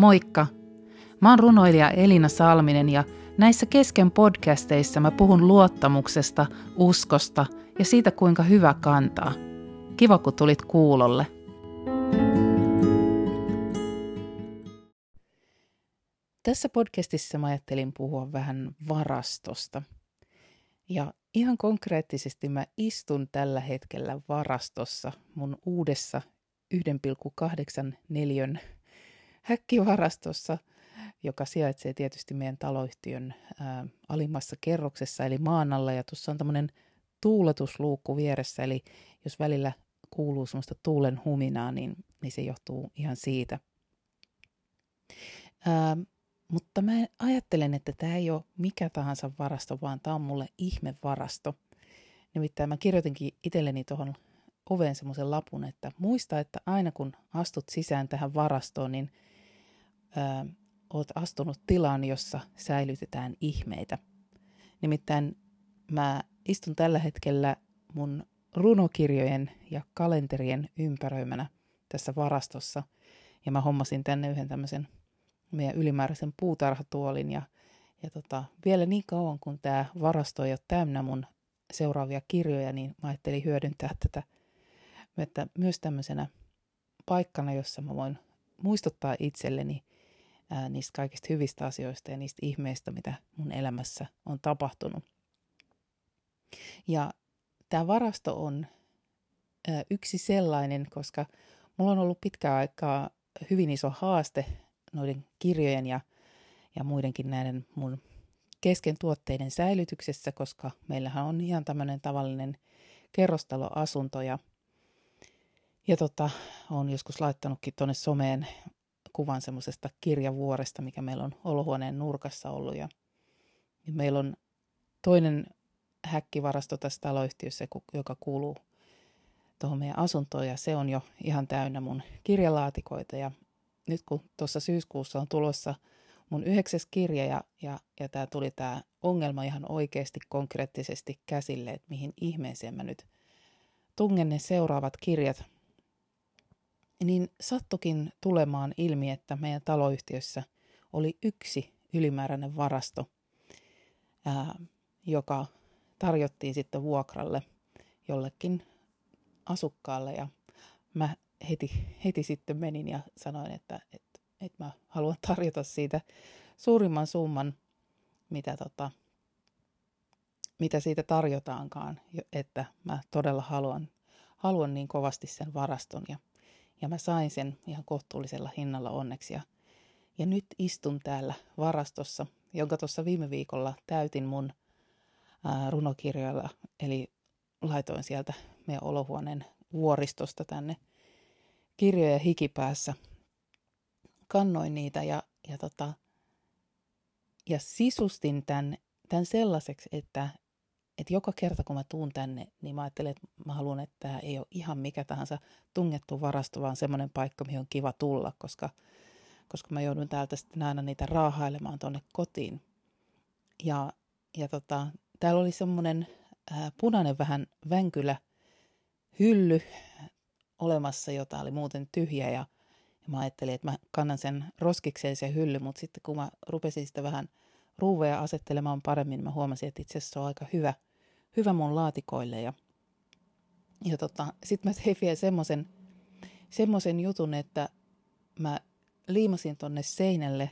Moikka! Mä oon runoilija Elina Salminen ja näissä kesken podcasteissa mä puhun luottamuksesta, uskosta ja siitä kuinka hyvä kantaa. Kiva kun tulit kuulolle. Tässä podcastissa mä ajattelin puhua vähän varastosta. Ja ihan konkreettisesti mä istun tällä hetkellä varastossa mun uudessa 1,8 neliön häkkivarastossa, joka sijaitsee tietysti meidän taloyhtiön ää, alimmassa kerroksessa, eli maan alla. Ja tuossa on tämmöinen tuuletusluukku vieressä, eli jos välillä kuuluu semmoista tuulen huminaa, niin, niin se johtuu ihan siitä. Ää, mutta mä ajattelen, että tämä ei ole mikä tahansa varasto, vaan tämä on mulle ihmevarasto. Nimittäin mä kirjoitinkin itselleni tuohon oveen semmoisen lapun, että muista, että aina kun astut sisään tähän varastoon, niin ää, oot astunut tilaan, jossa säilytetään ihmeitä. Nimittäin mä istun tällä hetkellä mun runokirjojen ja kalenterien ympäröimänä tässä varastossa. Ja mä hommasin tänne yhden tämmöisen meidän ylimääräisen puutarhatuolin ja, ja tota, vielä niin kauan kun tämä varasto ei ole täynnä mun seuraavia kirjoja, niin mä ajattelin hyödyntää tätä että myös tämmöisenä paikkana, jossa mä voin muistuttaa itselleni ää, niistä kaikista hyvistä asioista ja niistä ihmeistä, mitä mun elämässä on tapahtunut. Ja tämä varasto on ää, yksi sellainen, koska mulla on ollut pitkään aikaa hyvin iso haaste noiden kirjojen ja, ja muidenkin näiden mun kesken tuotteiden säilytyksessä, koska meillähän on ihan tämmöinen tavallinen kerrostaloasunto ja, ja tota, on joskus laittanutkin tuonne someen kuvan semmoisesta kirjavuoresta, mikä meillä on olohuoneen nurkassa ollut. Ja, meillä on toinen häkkivarasto tässä taloyhtiössä, joka kuuluu tuohon meidän asuntoon ja se on jo ihan täynnä mun kirjalaatikoita ja nyt kun tuossa syyskuussa on tulossa mun yhdeksäs kirja ja, ja, ja tämä tuli tämä ongelma ihan oikeasti konkreettisesti käsille, että mihin ihmeeseen mä nyt tungen ne seuraavat kirjat, niin sattukin tulemaan ilmi, että meidän taloyhtiössä oli yksi ylimääräinen varasto, ää, joka tarjottiin sitten vuokralle jollekin asukkaalle. Ja mä heti, heti sitten menin ja sanoin, että, että, että mä haluan tarjota siitä suurimman summan, mitä, tota, mitä siitä tarjotaankaan, että mä todella haluan, haluan niin kovasti sen varaston. Ja, ja mä sain sen ihan kohtuullisella hinnalla onneksi ja, ja nyt istun täällä varastossa, jonka tuossa viime viikolla täytin mun ää, runokirjoilla, eli laitoin sieltä meidän olohuoneen vuoristosta tänne kirjoja hikipäässä. Kannoin niitä ja, ja, tota, ja sisustin tämän, tämän sellaiseksi, että, että joka kerta kun mä tuun tänne, niin mä ajattelen, että mä haluan, että tämä ei ole ihan mikä tahansa tungettu varasto, vaan semmoinen paikka, mihin on kiva tulla, koska, koska mä joudun täältä sitten aina niitä raahailemaan tuonne kotiin. Ja, ja tota, täällä oli semmoinen äh, punainen vähän vänkylä hylly olemassa, jota oli muuten tyhjä ja, ja mä ajattelin, että mä kannan sen roskikseen se hylly, mutta sitten kun mä rupesin sitä vähän ruuveja asettelemaan paremmin, niin mä huomasin, että itse asiassa se on aika hyvä, hyvä mun laatikoille ja, ja tota, sitten mä tein vielä semmoisen semmoisen jutun, että mä liimasin tonne seinälle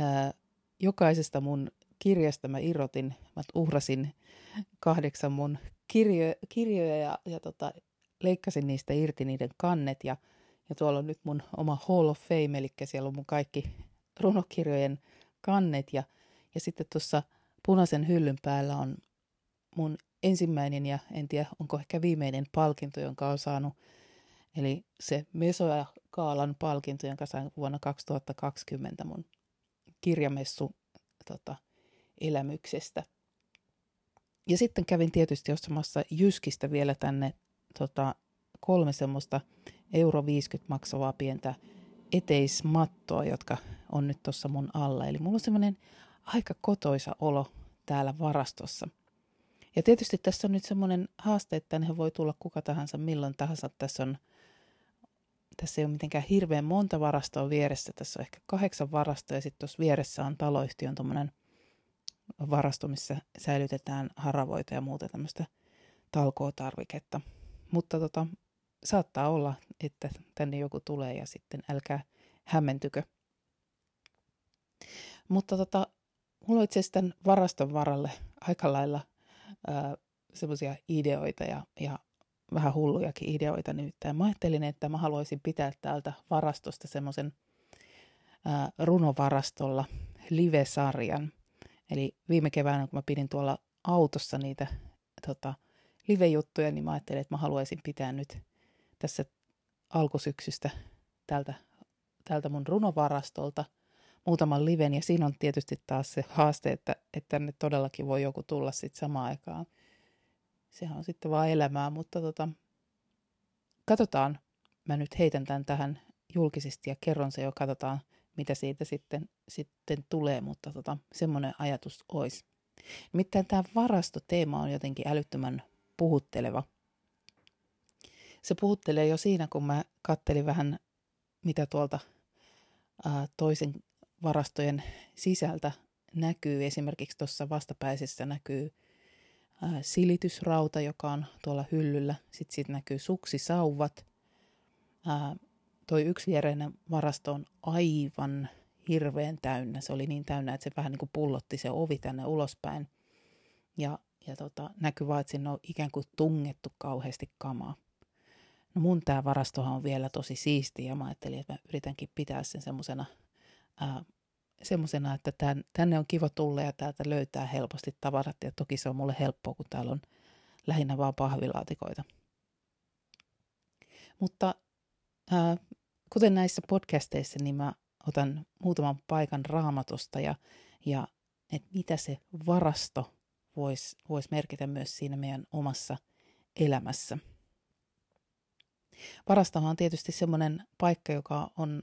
ää, jokaisesta mun kirjasta mä irrotin, mä uhrasin kahdeksan mun kirjo, kirjoja ja, ja tota, leikkasin niistä irti niiden kannet ja, ja tuolla on nyt mun oma Hall of Fame, eli siellä on mun kaikki runokirjojen kannet ja, ja sitten tuossa punaisen hyllyn päällä on mun ensimmäinen ja en tiedä onko ehkä viimeinen palkinto, jonka olen saanut, eli se Mesoja Kaalan palkinto, jonka sain vuonna 2020 mun kirjamessu tota, elämyksestä. Ja sitten kävin tietysti ostamassa Jyskistä vielä tänne tota, kolme semmoista euro 50 maksavaa pientä eteismattoa, jotka on nyt tuossa mun alla. Eli mulla on semmoinen aika kotoisa olo täällä varastossa. Ja tietysti tässä on nyt semmoinen haaste, että tänne voi tulla kuka tahansa milloin tahansa. Tässä on, tässä ei ole mitenkään hirveän monta varastoa vieressä. Tässä on ehkä kahdeksan varastoa ja sitten tuossa vieressä on taloyhtiön tuommoinen varasto, missä säilytetään haravoita ja muuta tämmöistä talkootarviketta. Mutta tota, saattaa olla, että tänne joku tulee ja sitten älkää hämmentykö. Mutta tota, mulla on itse asiassa tämän varaston varalle aika lailla semmoisia ideoita ja, ja vähän hullujakin ideoita nyt. Ja mä ajattelin, että mä haluaisin pitää täältä varastosta semmoisen runovarastolla live-sarjan. Eli viime keväänä, kun mä pidin tuolla autossa niitä tota, live-juttuja, niin mä ajattelin, että mä haluaisin pitää nyt tässä alkusyksystä tältä, tältä mun runovarastolta muutaman liven. Ja siinä on tietysti taas se haaste, että, että tänne todellakin voi joku tulla sitten samaan aikaan – sehän on sitten vaan elämää, mutta tota, katsotaan. Mä nyt heitän tämän tähän julkisesti ja kerron se jo, katsotaan mitä siitä sitten, sitten tulee, mutta tota, semmoinen ajatus olisi. Nimittäin tämä varastoteema on jotenkin älyttömän puhutteleva. Se puhuttelee jo siinä, kun mä kattelin vähän, mitä tuolta ää, toisen varastojen sisältä näkyy. Esimerkiksi tuossa vastapäisessä näkyy ää, silitysrauta, joka on tuolla hyllyllä. Sitten siitä näkyy suksisauvat. Ää, toi yksi viereinen varasto on aivan hirveän täynnä. Se oli niin täynnä, että se vähän niin kuin pullotti se ovi tänne ulospäin. Ja, ja tota, näkyy vaan, että sinne on ikään kuin tungettu kauheasti kamaa. No mun tämä varastohan on vielä tosi siisti ja mä ajattelin, että mä yritänkin pitää sen semmoisena semmoisena, että tän, tänne on kiva tulla ja täältä löytää helposti tavarat. Ja toki se on mulle helppoa, kun täällä on lähinnä vaan pahvilaatikoita. Mutta ää, kuten näissä podcasteissa, niin mä otan muutaman paikan raamatusta ja, ja että mitä se varasto voisi vois merkitä myös siinä meidän omassa elämässä. Varastohan on tietysti semmoinen paikka, joka on,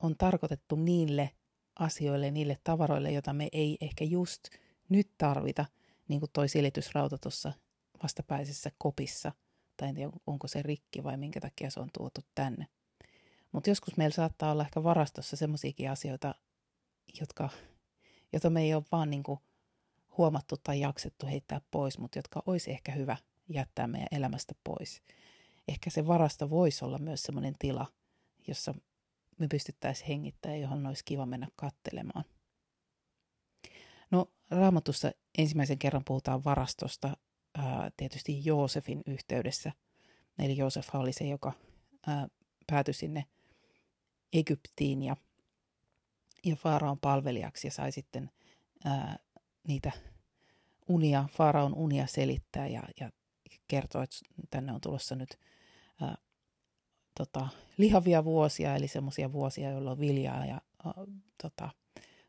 on tarkoitettu niille asioille, niille tavaroille, joita me ei ehkä just nyt tarvita, niin kuin toi silitysrauta tuossa vastapäisessä kopissa, tai en tiedä onko se rikki vai minkä takia se on tuotu tänne. Mutta joskus meillä saattaa olla ehkä varastossa semmoisiakin asioita, jotka, joita me ei ole vaan niin kuin huomattu tai jaksettu heittää pois, mutta jotka olisi ehkä hyvä jättää meidän elämästä pois. Ehkä se varasto voisi olla myös semmoinen tila, jossa me pystyttäisiin hengittämään, johon olisi kiva mennä kattelemaan. No raamatussa ensimmäisen kerran puhutaan varastosta ää, tietysti Joosefin yhteydessä. Eli Joosef oli se, joka ää, päätyi sinne Egyptiin ja, ja Faaraon palvelijaksi ja sai sitten ää, niitä unia, Faaraon unia selittää ja, ja kertoa, että tänne on tulossa nyt ää, tota, lihavia vuosia, eli semmoisia vuosia, jolloin viljaa ja ä, tota,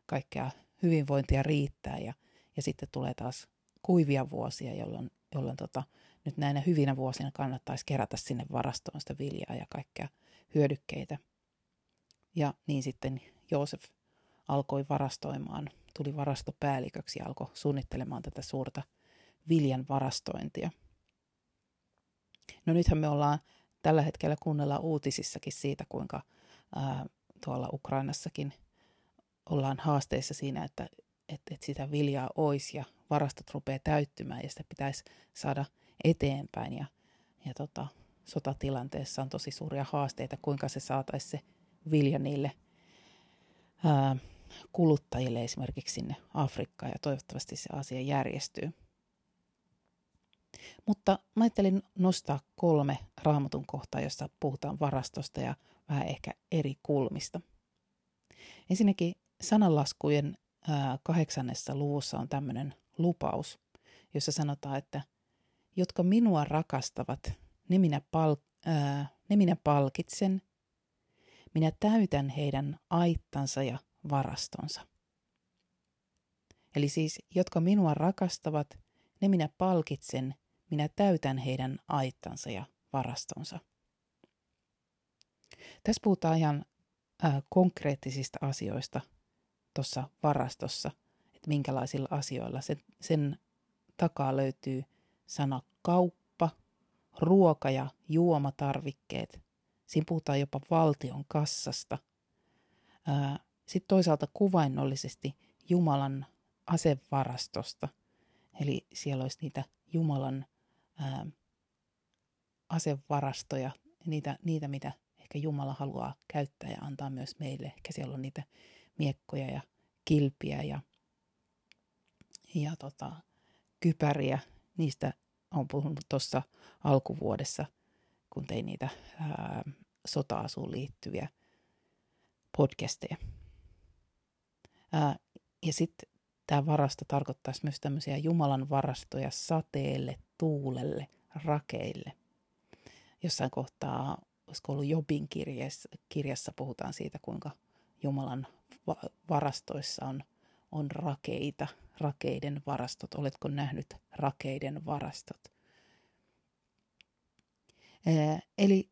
kaikkea hyvinvointia riittää. Ja, ja sitten tulee taas kuivia vuosia, jolloin, jolloin tota, nyt näinä hyvinä vuosina kannattaisi kerätä sinne varastoon sitä viljaa ja kaikkea hyödykkeitä. Ja niin sitten Joosef alkoi varastoimaan, tuli varastopäälliköksi ja alkoi suunnittelemaan tätä suurta viljan varastointia. No nythän me ollaan tällä hetkellä kuunnellaan uutisissakin siitä, kuinka ää, tuolla Ukrainassakin ollaan haasteissa siinä, että, että, että sitä viljaa olisi ja varastot rupeaa täyttymään ja sitä pitäisi saada eteenpäin. Ja, ja tota, sotatilanteessa on tosi suuria haasteita, kuinka se saataisiin se vilja niille ää, kuluttajille esimerkiksi sinne Afrikkaan ja toivottavasti se asia järjestyy. Mutta mä ajattelin nostaa kolme raamatun kohtaa, jossa puhutaan varastosta ja vähän ehkä eri kulmista. Ensinnäkin sananlaskujen kahdeksannessa luvussa on tämmöinen lupaus, jossa sanotaan, että jotka minua rakastavat, ne minä, pal- ää, ne minä palkitsen, minä täytän heidän aittansa ja varastonsa. Eli siis, jotka minua rakastavat, ne minä palkitsen minä täytän heidän aittansa ja varastonsa. Tässä puhutaan ihan äh, konkreettisista asioista tuossa varastossa, että minkälaisilla asioilla sen, sen takaa löytyy sana kauppa, ruoka- ja juomatarvikkeet Siinä puhutaan jopa valtion kassasta. Sitten toisaalta kuvainnollisesti Jumalan asevarastosta. Eli siellä olisi niitä Jumalan ää, asevarastoja, niitä, niitä mitä ehkä Jumala haluaa käyttää ja antaa myös meille. Ehkä siellä on niitä miekkoja ja kilpiä ja, ja tota, kypäriä. Niistä on puhunut tuossa alkuvuodessa, kun tein niitä ää, sota-asuun liittyviä podcasteja. Ää, ja sitten tämä varasto tarkoittaisi myös tämmöisiä Jumalan varastoja sateelle, tuulelle, rakeille. Jossain kohtaa, olisiko ollut Jobin kirjassa, kirjassa puhutaan siitä, kuinka Jumalan va- varastoissa on, on rakeita, rakeiden varastot. Oletko nähnyt rakeiden varastot? Eli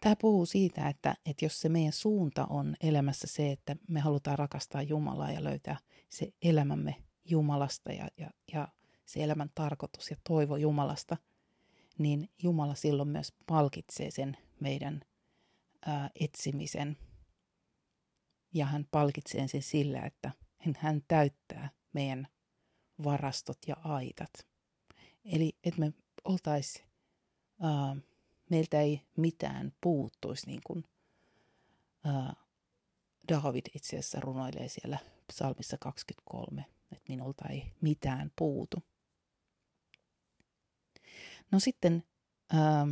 tämä puhuu siitä, että, että jos se meidän suunta on elämässä se, että me halutaan rakastaa Jumalaa ja löytää se elämämme Jumalasta ja, ja, ja se elämän tarkoitus ja toivo Jumalasta, niin Jumala silloin myös palkitsee sen meidän ää, etsimisen. Ja hän palkitsee sen sillä, että hän täyttää meidän varastot ja aitat. Eli että me oltaisiin meiltä ei mitään puuttuisi, niin kuin ää, David itse asiassa runoilee siellä psalmissa 23, että minulta ei mitään puutu. No sitten ää,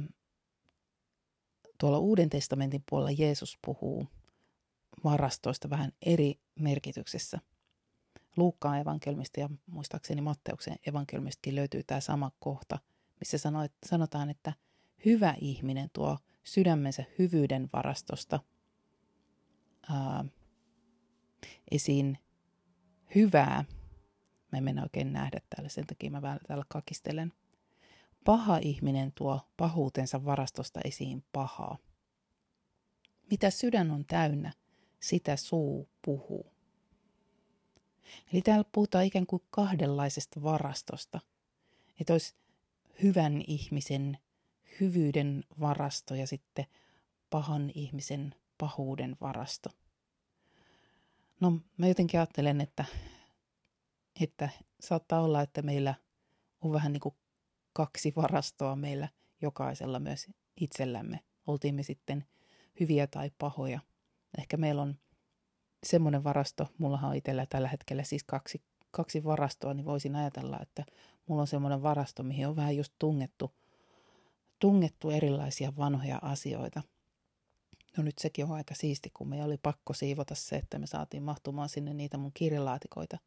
tuolla Uuden testamentin puolella Jeesus puhuu varastoista vähän eri merkityksessä. Luukkaan evankelmista ja muistaakseni Matteuksen evankelmistakin löytyy tämä sama kohta, missä sanotaan, että – hyvä ihminen tuo sydämensä hyvyyden varastosta ää, esiin hyvää. Mä en mennä oikein nähdä täällä, sen takia mä täällä kakistelen. Paha ihminen tuo pahuutensa varastosta esiin pahaa. Mitä sydän on täynnä, sitä suu puhuu. Eli täällä puhutaan ikään kuin kahdenlaisesta varastosta. Että olisi hyvän ihmisen hyvyyden varasto ja sitten pahan ihmisen pahuuden varasto. No mä jotenkin ajattelen, että, että saattaa olla, että meillä on vähän niin kuin kaksi varastoa meillä jokaisella myös itsellämme. Oltiin me sitten hyviä tai pahoja. Ehkä meillä on semmoinen varasto, mullahan on itsellä tällä hetkellä siis kaksi, kaksi varastoa, niin voisin ajatella, että mulla on semmoinen varasto, mihin on vähän just tungettu tungettu erilaisia vanhoja asioita. No nyt sekin on aika siisti, kun me oli pakko siivota se, että me saatiin mahtumaan sinne niitä mun kirjalaatikoita.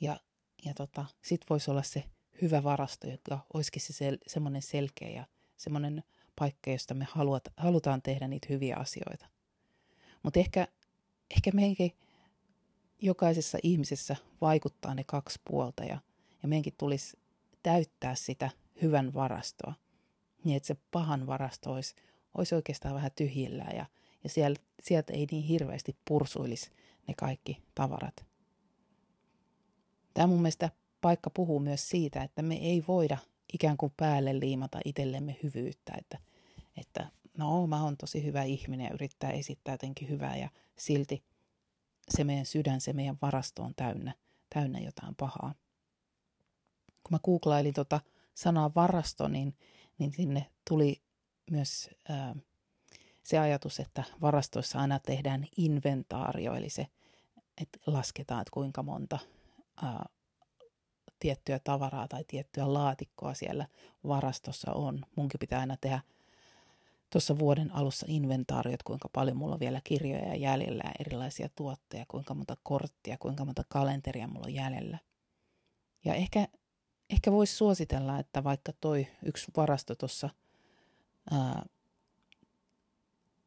Ja, ja tota, sit voisi olla se hyvä varasto, joka olisikin se sel, semmoinen selkeä ja semmoinen paikka, josta me haluat, halutaan tehdä niitä hyviä asioita. Mutta ehkä, ehkä meidänkin jokaisessa ihmisessä vaikuttaa ne kaksi puolta ja, ja meidänkin tulisi täyttää sitä hyvän varastoa – niin että se pahan varasto olisi, olisi oikeastaan vähän tyhjillään ja, ja siellä, sieltä ei niin hirveästi pursuilisi ne kaikki tavarat. Tämä mun mielestä paikka puhuu myös siitä, että me ei voida ikään kuin päälle liimata itsellemme hyvyyttä, että, että no mä oon tosi hyvä ihminen ja yrittää esittää jotenkin hyvää ja silti se meidän sydän, se meidän varasto on täynnä, täynnä jotain pahaa. Kun mä googlailin tota sanaa varasto, niin niin sinne tuli myös ää, se ajatus, että varastoissa aina tehdään inventaario, eli se, että lasketaan, että kuinka monta ää, tiettyä tavaraa tai tiettyä laatikkoa siellä varastossa on. Munkin pitää aina tehdä tuossa vuoden alussa inventaariot, kuinka paljon mulla on vielä kirjoja jäljellä ja erilaisia tuotteja, kuinka monta korttia, kuinka monta kalenteria mulla on jäljellä. Ja ehkä ehkä voisi suositella, että vaikka toi yksi varasto tuossa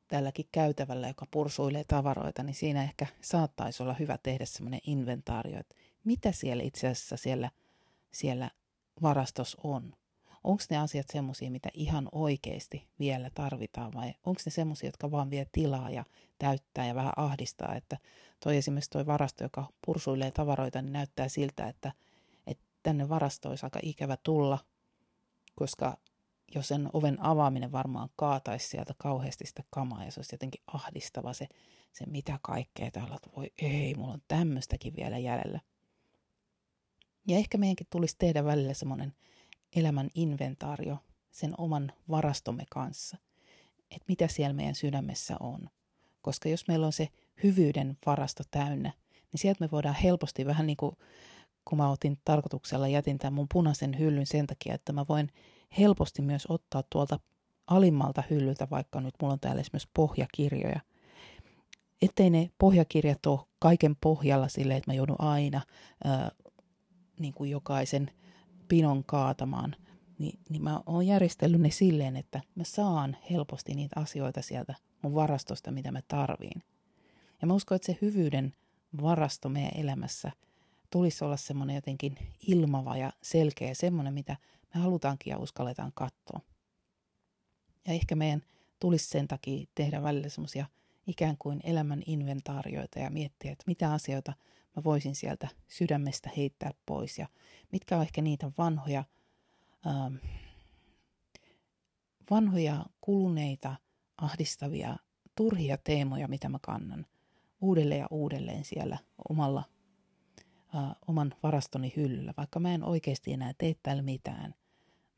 tälläkin käytävällä, joka pursuilee tavaroita, niin siinä ehkä saattaisi olla hyvä tehdä semmoinen inventaario, että mitä siellä itse asiassa siellä, siellä varastossa on. Onko ne asiat semmoisia, mitä ihan oikeasti vielä tarvitaan vai onko ne semmoisia, jotka vaan vie tilaa ja täyttää ja vähän ahdistaa, että toi esimerkiksi toi varasto, joka pursuilee tavaroita, niin näyttää siltä, että – tänne varastoisi aika ikävä tulla, koska jos sen oven avaaminen varmaan kaataisi sieltä kauheasti sitä kamaa ja se olisi jotenkin ahdistava se, se mitä kaikkea täällä, että voi ei, mulla on tämmöistäkin vielä jäljellä. Ja ehkä meidänkin tulisi tehdä välillä semmoinen elämän inventaario sen oman varastomme kanssa, että mitä siellä meidän sydämessä on. Koska jos meillä on se hyvyyden varasto täynnä, niin sieltä me voidaan helposti vähän niin kuin, kun mä otin tarkoituksella, jätin tämän mun punaisen hyllyn sen takia, että mä voin helposti myös ottaa tuolta alimmalta hyllyltä, vaikka nyt mulla on täällä esimerkiksi pohjakirjoja, ettei ne pohjakirjat ole kaiken pohjalla sille, että mä joudun aina ää, niin kuin jokaisen pinon kaatamaan, niin, niin mä oon järjestellyt ne silleen, että mä saan helposti niitä asioita sieltä mun varastosta, mitä mä tarviin. Ja mä uskon, että se hyvyyden varasto meidän elämässä tulisi olla semmoinen jotenkin ilmava ja selkeä, semmoinen, mitä me halutaankin ja uskalletaan katsoa. Ja ehkä meidän tulisi sen takia tehdä välillä semmoisia ikään kuin elämän inventaarioita ja miettiä, että mitä asioita mä voisin sieltä sydämestä heittää pois ja mitkä on ehkä niitä vanhoja, ähm, vanhoja kuluneita, ahdistavia, turhia teemoja, mitä mä kannan uudelleen ja uudelleen siellä omalla, äh, oman varastoni hyllyllä, vaikka mä en oikeasti enää tee täällä mitään.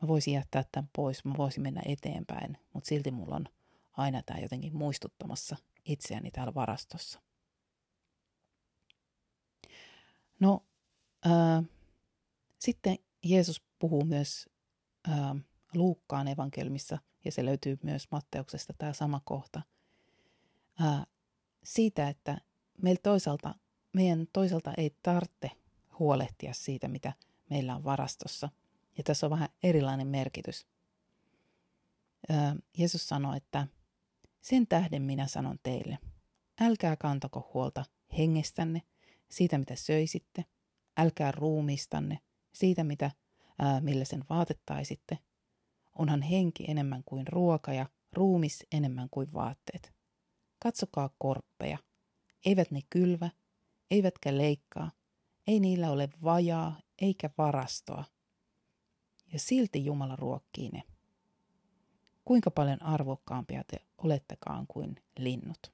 Mä voisin jättää tämän pois, mä voisin mennä eteenpäin, mutta silti mulla on aina tämä jotenkin muistuttamassa itseäni täällä varastossa. No, ää, sitten Jeesus puhuu myös ää, Luukkaan evankelmissa, ja se löytyy myös Matteuksesta tämä sama kohta, ää, siitä, että meillä toisaalta, meidän toisaalta ei tarvitse huolehtia siitä, mitä meillä on varastossa. Ja tässä on vähän erilainen merkitys. Ää, Jeesus sanoi, että sen tähden minä sanon teille, älkää kantako huolta hengestänne, siitä mitä söisitte, älkää ruumistanne, siitä mitä, ää, millä sen vaatettaisitte. Onhan henki enemmän kuin ruoka ja ruumis enemmän kuin vaatteet. Katsokaa korppeja. Eivät ne kylvä, eivätkä leikkaa, ei niillä ole vajaa eikä varastoa. Ja silti Jumala ruokkii ne. Kuinka paljon arvokkaampia te olettekaan kuin linnut.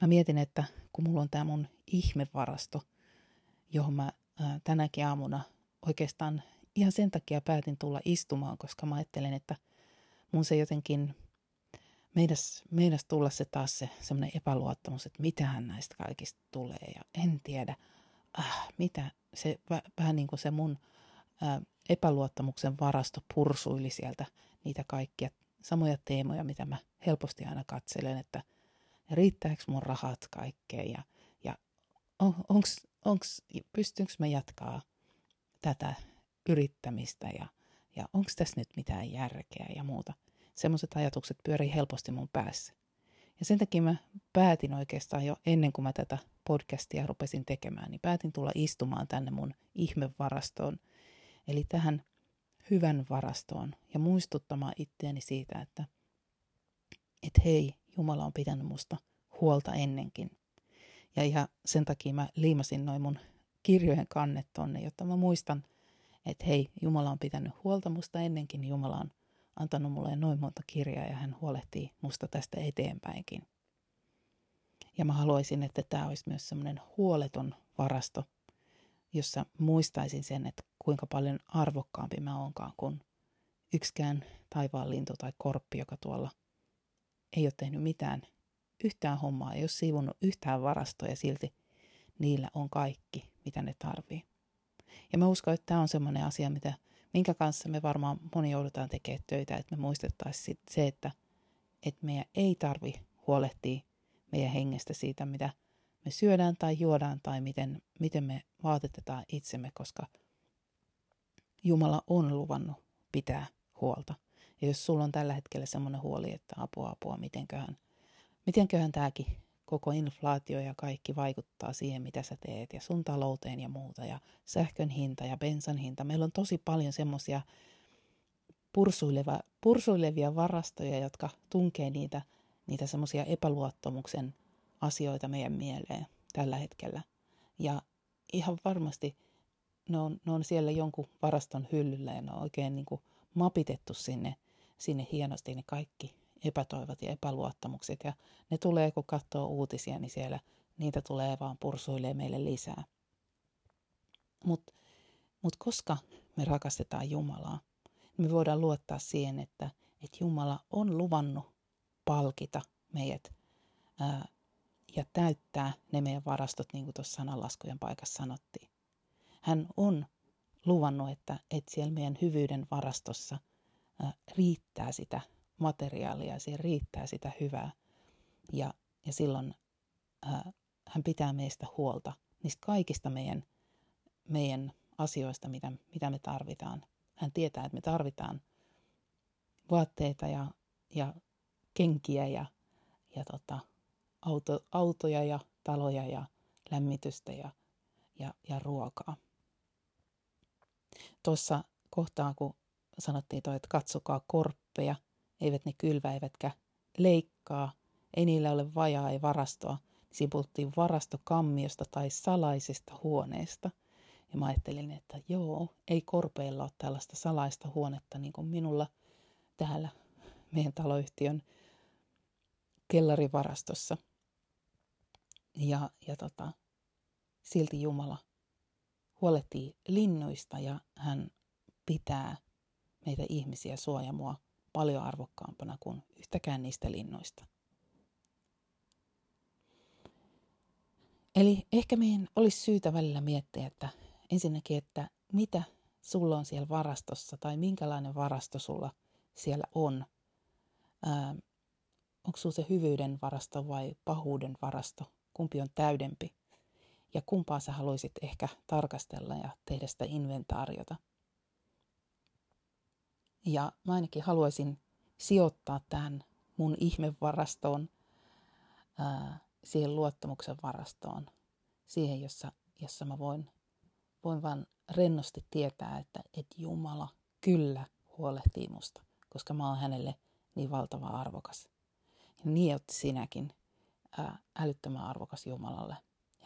Mä mietin, että kun mulla on tämä mun ihmevarasto, johon mä ää, tänäkin aamuna oikeastaan ihan sen takia päätin tulla istumaan, koska mä ajattelen, että mun se jotenkin meidas, meidas tulla se taas se semmoinen epäluottamus, että mitähän näistä kaikista tulee ja en tiedä, äh, mitä se vähän niin kuin se mun äh, epäluottamuksen varasto pursuili sieltä niitä kaikkia samoja teemoja, mitä mä helposti aina katselen, että riittääkö mun rahat kaikkeen ja, ja on, onks, onks, pystynkö mä jatkaa tätä yrittämistä ja, ja onko tässä nyt mitään järkeä ja muuta. Semmoiset ajatukset pyörii helposti mun päässä. Ja sen takia mä päätin oikeastaan jo ennen kuin mä tätä podcastia rupesin tekemään, niin päätin tulla istumaan tänne mun ihmevarastoon, eli tähän hyvän varastoon ja muistuttamaan itteeni siitä, että et hei, Jumala on pitänyt musta huolta ennenkin. Ja ihan sen takia mä liimasin noin mun kirjojen kannet tonne, jotta mä muistan, että hei, Jumala on pitänyt huolta musta ennenkin, Jumala on antanut mulle noin monta kirjaa ja hän huolehtii musta tästä eteenpäinkin. Ja mä haluaisin, että tämä olisi myös semmoinen huoleton varasto, jossa muistaisin sen, että kuinka paljon arvokkaampi mä oonkaan kuin yksikään taivaan lintu tai korppi, joka tuolla ei ole tehnyt mitään, yhtään hommaa, ei ole siivunut yhtään varastoa ja silti niillä on kaikki, mitä ne tarvii. Ja mä uskon, että tämä on semmoinen asia, mitä, minkä kanssa me varmaan moni joudutaan tekemään töitä, että me muistettaisiin se, että, että meidän ei tarvi huolehtia meidän hengestä siitä, mitä me syödään tai juodaan tai miten, miten me vaatetetaan itsemme, koska Jumala on luvannut pitää huolta. Ja jos sulla on tällä hetkellä semmoinen huoli, että apua, apua, mitenköhän, mitenköhän tämäkin koko inflaatio ja kaikki vaikuttaa siihen, mitä sä teet ja sun talouteen ja muuta ja sähkön hinta ja bensan hinta. Meillä on tosi paljon semmoisia pursuilevia varastoja, jotka tunkee niitä, niitä semmoisia epäluottamuksen asioita meidän mieleen tällä hetkellä. Ja ihan varmasti ne on, ne on siellä jonkun varaston hyllyllä ja ne on oikein niin kuin mapitettu sinne, sinne hienosti ne kaikki epätoivot ja epäluottamukset. Ja ne tulee, kun katsoo uutisia, niin siellä niitä tulee vaan pursuilee meille lisää. Mutta mut koska me rakastetaan Jumalaa, niin me voidaan luottaa siihen, että, että Jumala on luvannut palkita meidät ää, ja täyttää ne meidän varastot, niin kuin tuossa sananlaskujen paikassa sanottiin. Hän on luvannut, että, että siellä meidän hyvyyden varastossa ää, riittää sitä materiaalia, siellä riittää sitä hyvää. Ja, ja silloin ää, hän pitää meistä huolta niistä kaikista meidän, meidän asioista, mitä, mitä me tarvitaan. Hän tietää, että me tarvitaan vaatteita ja, ja kenkiä ja, ja tota, auto, autoja ja taloja ja lämmitystä ja, ja, ja ruokaa. Tuossa kohtaa, kun sanottiin toi, että katsokaa korppeja, eivät ne kylvä eivätkä leikkaa, ei niillä ole vajaa, ei varastoa. Siinä puhuttiin varastokammiosta tai salaisesta huoneesta. Ja mä ajattelin, että joo, ei korpeilla ole tällaista salaista huonetta niin kuin minulla täällä meidän taloyhtiön kellarivarastossa. Ja, ja tota, silti Jumala huolehtii linnuista ja hän pitää meitä ihmisiä suojamua paljon arvokkaampana kuin yhtäkään niistä linnuista. Eli ehkä meidän olisi syytä välillä miettiä, että ensinnäkin, että mitä sulla on siellä varastossa tai minkälainen varasto sulla siellä on. Ää, onko sulla se hyvyyden varasto vai pahuuden varasto? Kumpi on täydempi? Ja kumpaa sä haluaisit ehkä tarkastella ja tehdä sitä inventaariota? Ja mä ainakin haluaisin sijoittaa tähän mun ihmevarastoon, siihen luottamuksen varastoon, siihen, jossa, jossa mä voin, voin vaan rennosti tietää, että, että Jumala kyllä huolehtii musta, koska mä oon hänelle niin valtava arvokas. Ja niin oot sinäkin älyttömän arvokas Jumalalle.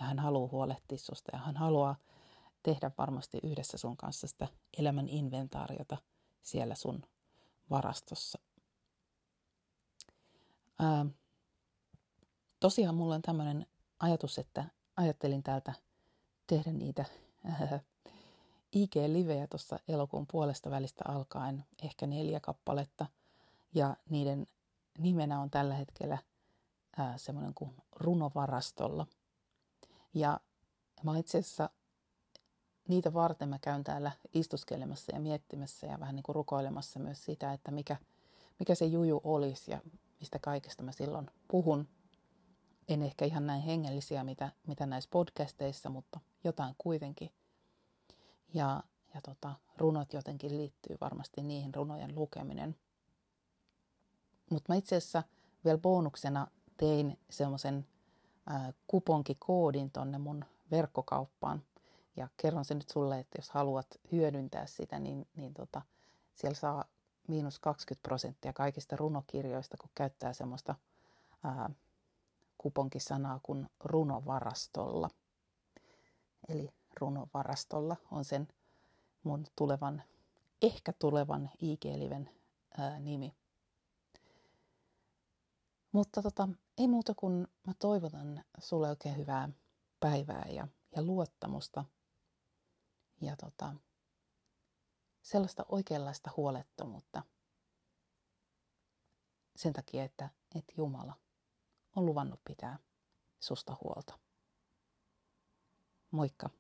Ja hän haluaa huolehtia susta ja hän haluaa tehdä varmasti yhdessä sun kanssa sitä elämän inventaariota siellä sun varastossa. Ää, tosiaan mulla on tämmöinen ajatus, että ajattelin täältä tehdä niitä IG-livejä tuossa elokuun puolesta välistä alkaen, ehkä neljä kappaletta. Ja niiden nimenä on tällä hetkellä semmoinen kuin runovarastolla. Ja mä itse asiassa niitä varten mä käyn täällä istuskelemassa ja miettimässä ja vähän niin kuin rukoilemassa myös sitä, että mikä, mikä se juju olisi ja mistä kaikesta mä silloin puhun. En ehkä ihan näin hengellisiä, mitä, mitä näissä podcasteissa, mutta jotain kuitenkin. Ja, ja tota, runot jotenkin liittyy varmasti niihin runojen lukeminen. Mutta mä itse asiassa vielä bonuksena tein semmoisen kuponkikoodin tonne mun verkkokauppaan. Ja kerron sen nyt sulle, että jos haluat hyödyntää sitä, niin, niin tota, siellä saa miinus 20 prosenttia kaikista runokirjoista, kun käyttää semmoista ää, kuponkisanaa kuin runovarastolla. Eli runovarastolla on sen mun tulevan, ehkä tulevan IG-liven ää, nimi. Mutta tota, ei muuta kuin mä toivotan sulle oikein hyvää päivää ja, ja luottamusta. Ja tota, sellaista oikeanlaista huolettomuutta sen takia, että, että Jumala on luvannut pitää susta huolta. Moikka!